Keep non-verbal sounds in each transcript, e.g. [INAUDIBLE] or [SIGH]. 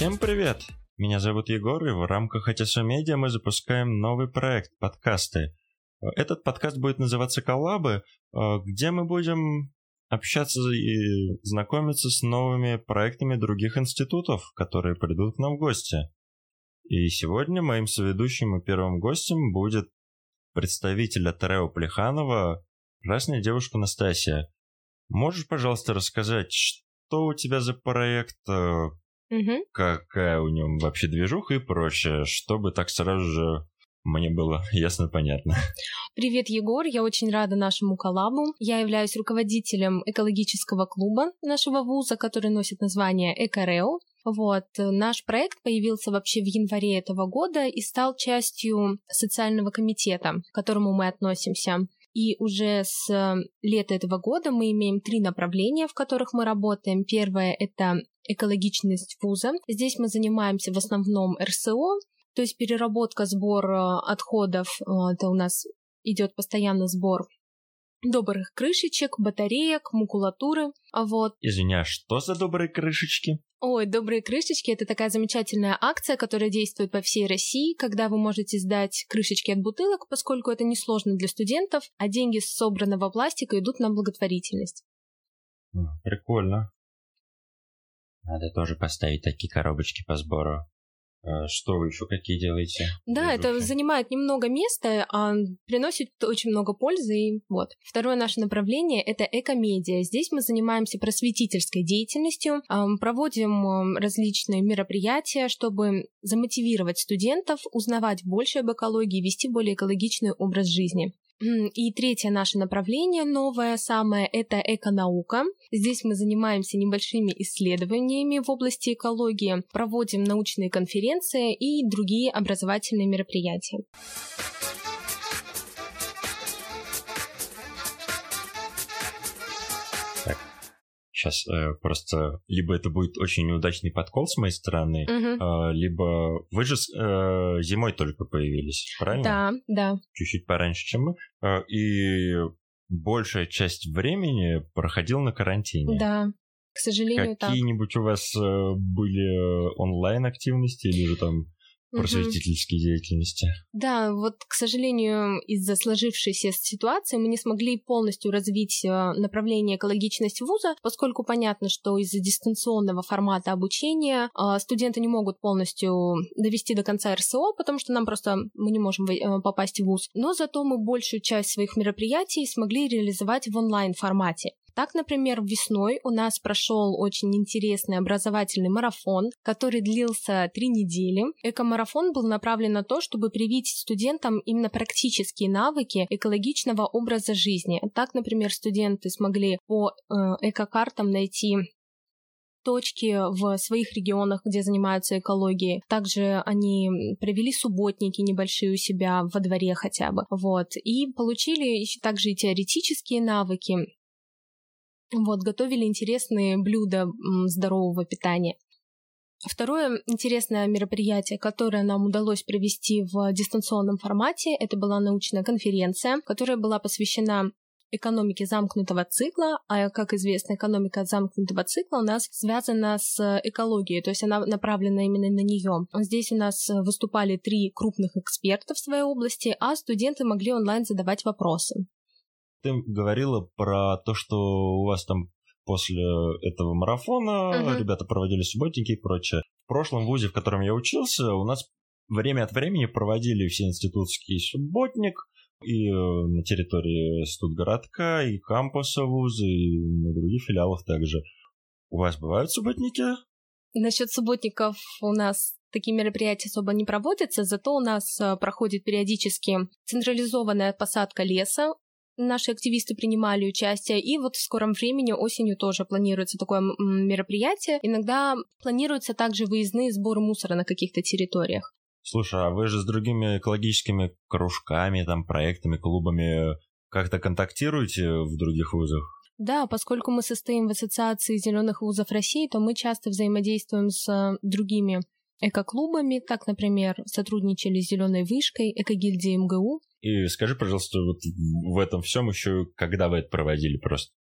Всем привет! Меня зовут Егор, и в рамках HSO Media мы запускаем новый проект – подкасты. Этот подкаст будет называться «Коллабы», где мы будем общаться и знакомиться с новыми проектами других институтов, которые придут к нам в гости. И сегодня моим соведущим и первым гостем будет представитель от Рео Плеханова, красная девушка Настасья. Можешь, пожалуйста, рассказать, что у тебя за проект, Мгм. какая у него вообще движуха и прочее, чтобы так сразу же мне было [LAUGHS] ясно понятно. Привет, Егор. Я очень рада нашему коллабу. Я являюсь руководителем экологического клуба нашего вуза, который носит название Экорео. Вот. э, Наш проект появился вообще в январе этого года и стал частью социального комитета, к которому мы относимся. И уже с э, лета этого года мы имеем три направления, в которых мы работаем. Первое — это экологичность вуза. Здесь мы занимаемся в основном РСО, то есть переработка, сбор э, отходов, э, это у нас идет постоянно сбор добрых крышечек, батареек, макулатуры. А вот Извиняюсь, что за добрые крышечки? Ой, добрые крышечки это такая замечательная акция, которая действует по всей России, когда вы можете сдать крышечки от бутылок, поскольку это несложно для студентов, а деньги с собранного пластика идут на благотворительность. Прикольно. Надо тоже поставить такие коробочки по сбору. Э, Что вы еще какие делаете? Да, это занимает немного места, а приносит очень много пользы. И вот. Второе наше направление — это экомедиа. Здесь мы занимаемся просветительской деятельностью, проводим различные мероприятия, чтобы замотивировать студентов, узнавать больше об экологии, вести более экологичный образ жизни. И третье наше направление, новое самое, это эконаука. Здесь мы занимаемся небольшими исследованиями в области экологии, проводим научные конференции и другие образовательные мероприятия. Сейчас э, просто либо это будет очень неудачный подкол с моей стороны, Мгм. э, либо вы же э, зимой только появились, правильно? Да, да. Чуть-чуть пораньше, чем мы. Э, и большая часть времени проходил на карантине. Да. К сожалению. Какие-нибудь у вас э, были онлайн активности или же там Мгм. просветительские деятельности? Да, вот, к сожалению, из-за сложившейся ситуации мы не смогли полностью развить э, направление экологичность вуза, поскольку понятно, что из-за дистанционного формата обучения э, студенты не могут полностью довести до конца РСО, потому что нам просто мы не можем э, попасть в вуз. Но зато мы большую часть своих мероприятий смогли реализовать в онлайн-формате. Так, например, весной у нас прошел очень интересный образовательный марафон, который длился три недели. Экомарафон был направлен на то, чтобы привить студентам именно практические навыки экологичного образа жизни. Так, например, студенты смогли по э, экокартам найти точки в своих регионах, где занимаются экологией. Также они провели субботники небольшие у себя во дворе хотя бы. Вот. И получили также и теоретические навыки. Вот, готовили интересные блюда здорового питания. Второе интересное мероприятие, которое нам удалось провести в дистанционном формате, это была научная конференция, которая была посвящена экономике замкнутого цикла, а как известно, экономика замкнутого цикла у нас связана с экологией, то есть она направлена именно на нее. Здесь у нас выступали три крупных эксперта в своей области, а студенты могли онлайн задавать вопросы. Ты говорила про то, что у вас там после этого марафона Мгм. ребята проводили субботники и прочее. В прошлом вузе, в котором я учился, у нас время от времени проводили все институтский субботник и э, на территории студгородка, и кампуса вуза, и на других филиалах также. У вас бывают субботники? Насчет субботников у нас такие мероприятия особо не проводятся, зато у нас э, проходит периодически централизованная посадка леса. Наши активисты принимали участие, и вот в скором времени осенью тоже планируется такое мероприятие. Иногда планируются также выездные сборы мусора на каких-то территориях. Слушай, а вы же с другими экологическими кружками, там, проектами, клубами как-то контактируете в других вузах? Да, поскольку мы состоим в Ассоциации зеленых вузов России, то мы часто взаимодействуем с э, другими экоклубами, так, например, сотрудничали с Зеленой вышкой, экогильдией МГУ. И скажи, пожалуйста, вот в этом всем еще, когда вы это проводили просто?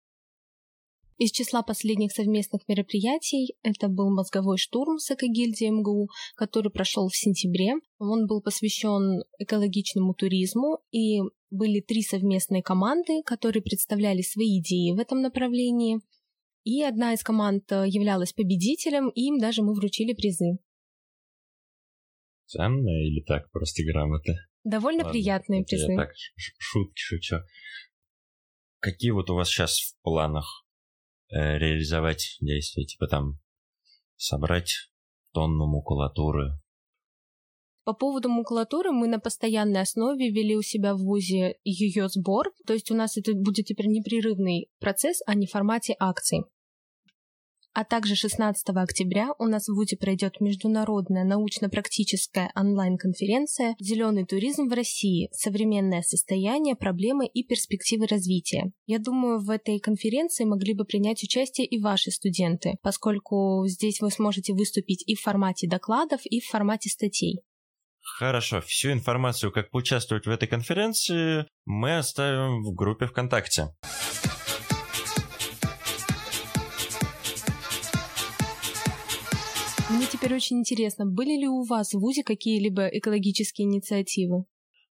Из числа последних совместных мероприятий это был мозговой штурм с экогильдией МГУ, который прошел в сентябре. Он был посвящен экологичному туризму, и были три совместные команды, которые представляли свои идеи в этом направлении. И одна из команд э, являлась победителем, и им даже мы вручили призы. Ценные или так, просто грамоты? Довольно Ладно, приятные призы. Я так шутки шучу. Какие вот у вас сейчас в планах Э, реализовать действия, типа там собрать тонну макулатуры. По поводу макулатуры мы на постоянной основе вели у себя в ВУЗе ее сбор, то есть у нас это будет теперь непрерывный процесс, а не в формате акций. А также 16 октября у нас в ВУЗе пройдет международная научно-практическая онлайн-конференция «Зеленый туризм в России. Современное состояние, проблемы и перспективы развития». Я думаю, в этой конференции могли бы принять участие и ваши студенты, поскольку здесь вы сможете выступить и в формате докладов, и в формате статей. Хорошо, всю информацию, как поучаствовать в этой конференции, мы оставим в группе ВКонтакте. Теперь очень интересно, были ли у вас в ВУЗе какие-либо экологические инициативы?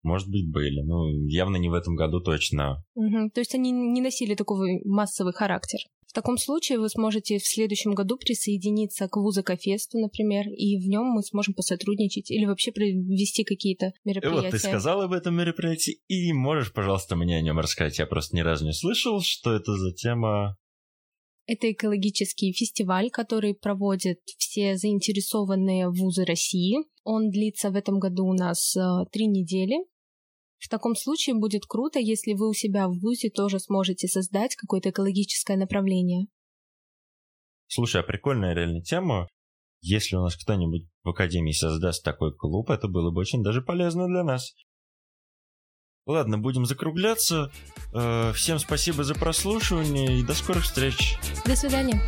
Может быть, были. Ну, явно не в этом году точно. Угу. То есть они не носили такой массовый характер. В таком случае вы сможете в следующем году присоединиться к Вузакофесту, например, и в нем мы сможем посотрудничать или вообще провести какие-то мероприятия. И вот ты сказал об этом мероприятии, и можешь, пожалуйста, мне о нем рассказать. Я просто ни разу не слышал, что это за тема. Это экологический фестиваль, который проводят все заинтересованные вузы России. Он длится в этом году у нас э, три недели. В таком случае будет круто, если вы у себя в ВУЗе тоже сможете создать какое-то экологическое направление. Слушай, а прикольная реальная тема. Если у нас кто-нибудь в Академии создаст такой клуб, это было бы очень даже полезно для нас. Ладно, будем закругляться. Э, всем спасибо за прослушивание и до скорых встреч. До свидания.